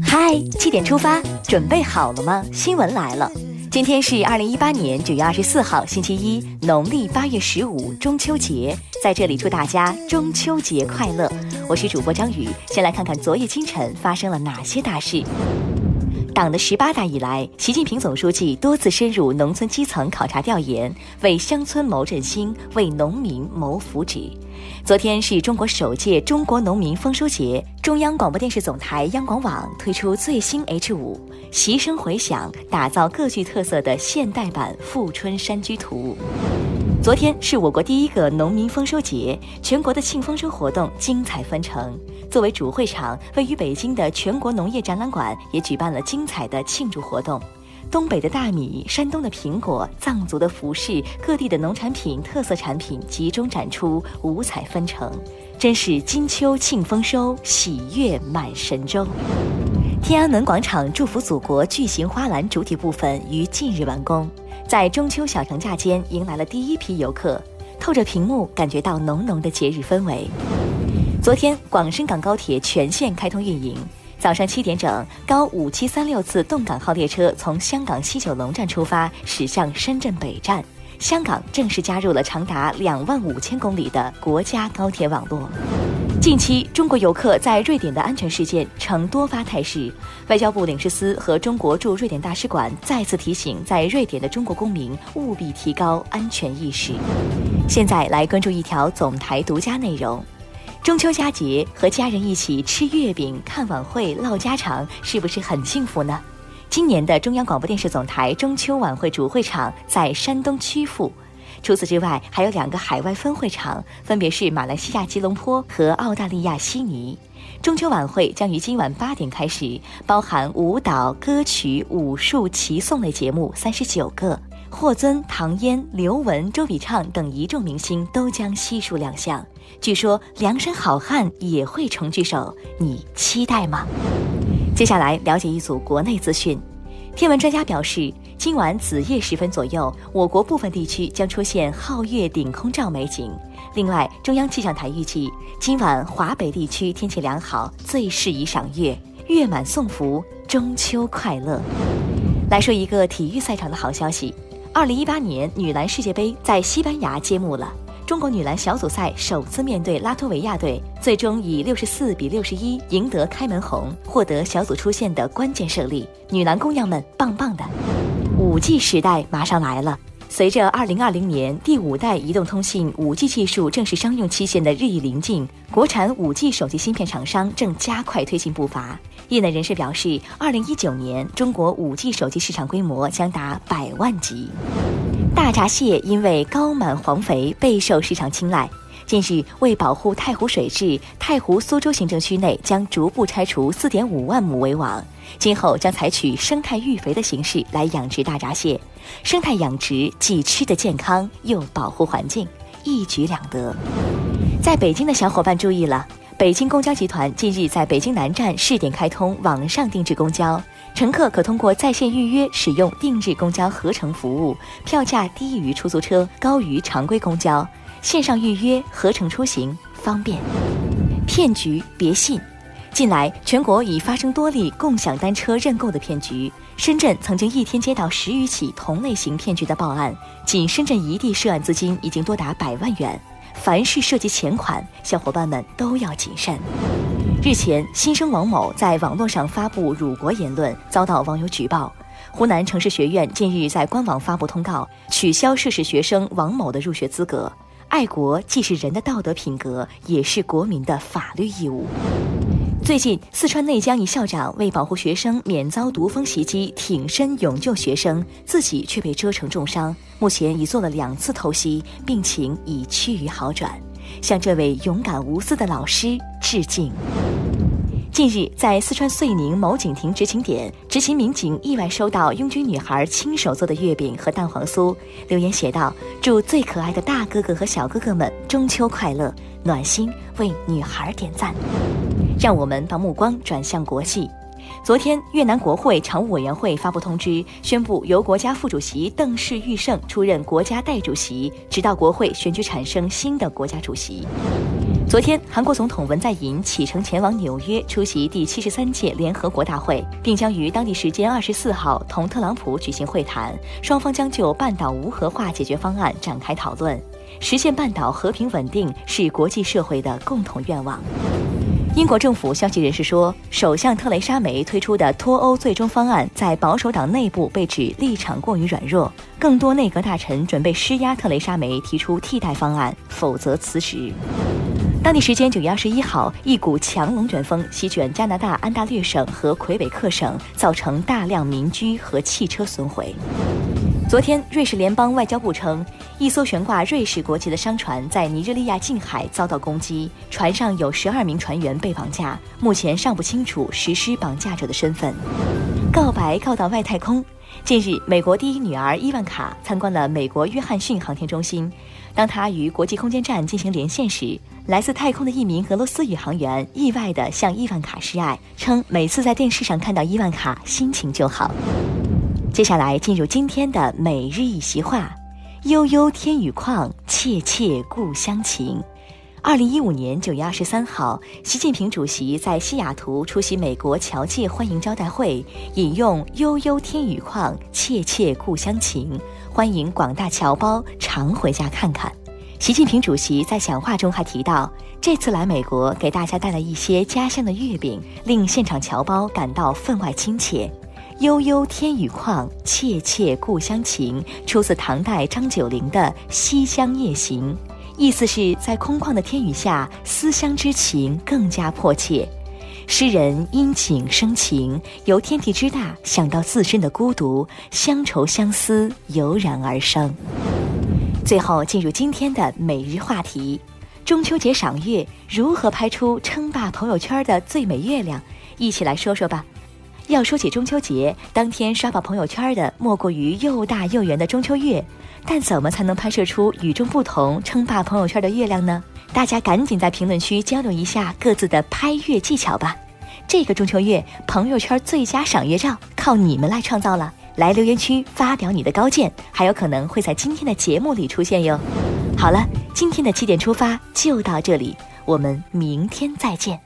嗨，七点出发，准备好了吗？新闻来了，今天是二零一八年九月二十四号，星期一，农历八月十五，中秋节，在这里祝大家中秋节快乐。我是主播张宇，先来看看昨夜清晨发生了哪些大事。党的十八大以来，习近平总书记多次深入农村基层考察调研，为乡村谋振兴，为农民谋福祉。昨天是中国首届中国农民丰收节，中央广播电视总台央广网推出最新 H 五，习声回响，打造各具特色的现代版富春山居图。昨天是我国第一个农民丰收节，全国的庆丰收活动精彩纷呈。作为主会场，位于北京的全国农业展览馆也举办了精彩的庆祝活动。东北的大米、山东的苹果、藏族的服饰，各地的农产品特色产品集中展出，五彩纷呈，真是金秋庆丰收，喜悦满神州。天安门广场祝福祖国巨型花篮主体部分于近日完工。在中秋小长假间，迎来了第一批游客，透着屏幕，感觉到浓浓的节日氛围。昨天，广深港高铁全线开通运营。早上七点整，高五七三六次动感号列车从香港西九龙站出发，驶向深圳北站。香港正式加入了长达两万五千公里的国家高铁网络。近期，中国游客在瑞典的安全事件呈多发态势。外交部领事司和中国驻瑞典大使馆再次提醒在瑞典的中国公民务必提高安全意识。现在来关注一条总台独家内容：中秋佳节和家人一起吃月饼、看晚会、唠家常，是不是很幸福呢？今年的中央广播电视总台中秋晚会主会场在山东曲阜。除此之外，还有两个海外分会场，分别是马来西亚吉隆坡和澳大利亚悉尼。中秋晚会将于今晚八点开始，包含舞蹈、歌曲、武术、齐颂类节目三十九个。霍尊、唐嫣、刘雯、周笔畅等一众明星都将悉数亮相。据说梁山好汉也会重聚首，你期待吗？接下来了解一组国内资讯。天文专家表示，今晚子夜时分左右，我国部分地区将出现皓月顶空照美景。另外，中央气象台预计，今晚华北地区天气良好，最适宜赏月。月满送福，中秋快乐！来说一个体育赛场的好消息：二零一八年女篮世界杯在西班牙揭幕了。中国女篮小组赛首次面对拉脱维亚队，最终以六十四比六十一赢得开门红，获得小组出线的关键胜利。女篮姑娘们棒棒的！五 G 时代马上来了，随着二零二零年第五代移动通信五 G 技术正式商用期限的日益临近，国产五 G 手机芯片厂商正加快推进步伐。业内人士表示，二零一九年中国五 G 手机市场规模将达百万级。大闸蟹因为高满黄肥备受市场青睐。近日，为保护太湖水质，太湖苏州行政区内将逐步拆除4.5万亩围网，今后将采取生态育肥的形式来养殖大闸蟹。生态养殖既吃得健康，又保护环境，一举两得。在北京的小伙伴注意了。北京公交集团近日在北京南站试点开通网上定制公交，乘客可通过在线预约使用定制公交合乘服务，票价低于出租车，高于常规公交，线上预约合乘出行方便。骗局别信！近来全国已发生多例共享单车认购的骗局，深圳曾经一天接到十余起同类型骗局的报案，仅深圳一地涉案资金已经多达百万元。凡是涉及钱款，小伙伴们都要谨慎。日前，新生王某在网络上发布辱国言论，遭到网友举报。湖南城市学院近日在官网发布通告，取消涉事学生王某的入学资格。爱国既是人的道德品格，也是国民的法律义务。最近，四川内江一校长为保护学生免遭毒蜂袭击，挺身勇救学生，自己却被蛰成重伤。目前已做了两次透析，病情已趋于好转，向这位勇敢无私的老师致敬。近日，在四川遂宁某警亭执勤点，执勤民警意外收到拥军女孩亲手做的月饼和蛋黄酥，留言写道：“祝最可爱的大哥哥和小哥哥们中秋快乐！”暖心为女孩点赞。让我们把目光转向国际。昨天，越南国会常务委员会发布通知，宣布由国家副主席邓氏玉胜出任国家代主席，直到国会选举产生新的国家主席。昨天，韩国总统文在寅启程前往纽约出席第七十三届联合国大会，并将于当地时间二十四号同特朗普举行会谈，双方将就半岛无核化解决方案展开讨论。实现半岛和平稳定是国际社会的共同愿望。英国政府消息人士说，首相特蕾莎梅推出的脱欧最终方案在保守党内部被指立场过于软弱，更多内阁大臣准备施压特蕾莎梅提出替代方案，否则辞职。当地时间九月二十一号，一股强龙卷风席卷加拿大安大略省和魁北克省，造成大量民居和汽车损毁。昨天，瑞士联邦外交部称，一艘悬挂瑞士国旗的商船在尼日利亚近海遭到攻击，船上有十二名船员被绑架，目前尚不清楚实施绑架者的身份。告白告到外太空。近日，美国第一女儿伊万卡参观了美国约翰逊航天中心。当他与国际空间站进行连线时，来自太空的一名俄罗斯宇航员意外地向伊万卡示爱，称每次在电视上看到伊万卡，心情就好。接下来进入今天的每日一席话：悠悠天宇旷，切切故乡情。二零一五年九月二十三号，习近平主席在西雅图出席美国侨界欢迎招待会，引用“悠悠天宇旷，切切故乡情”，欢迎广大侨胞常回家看看。习近平主席在讲话中还提到，这次来美国给大家带来一些家乡的月饼，令现场侨胞感到分外亲切。悠悠天宇旷，切切故乡情，出自唐代张九龄的《西厢夜行》，意思是在空旷的天宇下，思乡之情更加迫切。诗人因景生情，由天地之大想到自身的孤独，乡愁相思油然而生。最后进入今天的每日话题：中秋节赏月，如何拍出称霸朋友圈的最美月亮？一起来说说吧。要说起中秋节，当天刷爆朋友圈的莫过于又大又圆的中秋月。但怎么才能拍摄出与众不同、称霸朋友圈的月亮呢？大家赶紧在评论区交流一下各自的拍月技巧吧。这个中秋月，朋友圈最佳赏月照靠你们来创造了。来留言区发表你的高见，还有可能会在今天的节目里出现哟。好了，今天的七点出发就到这里，我们明天再见。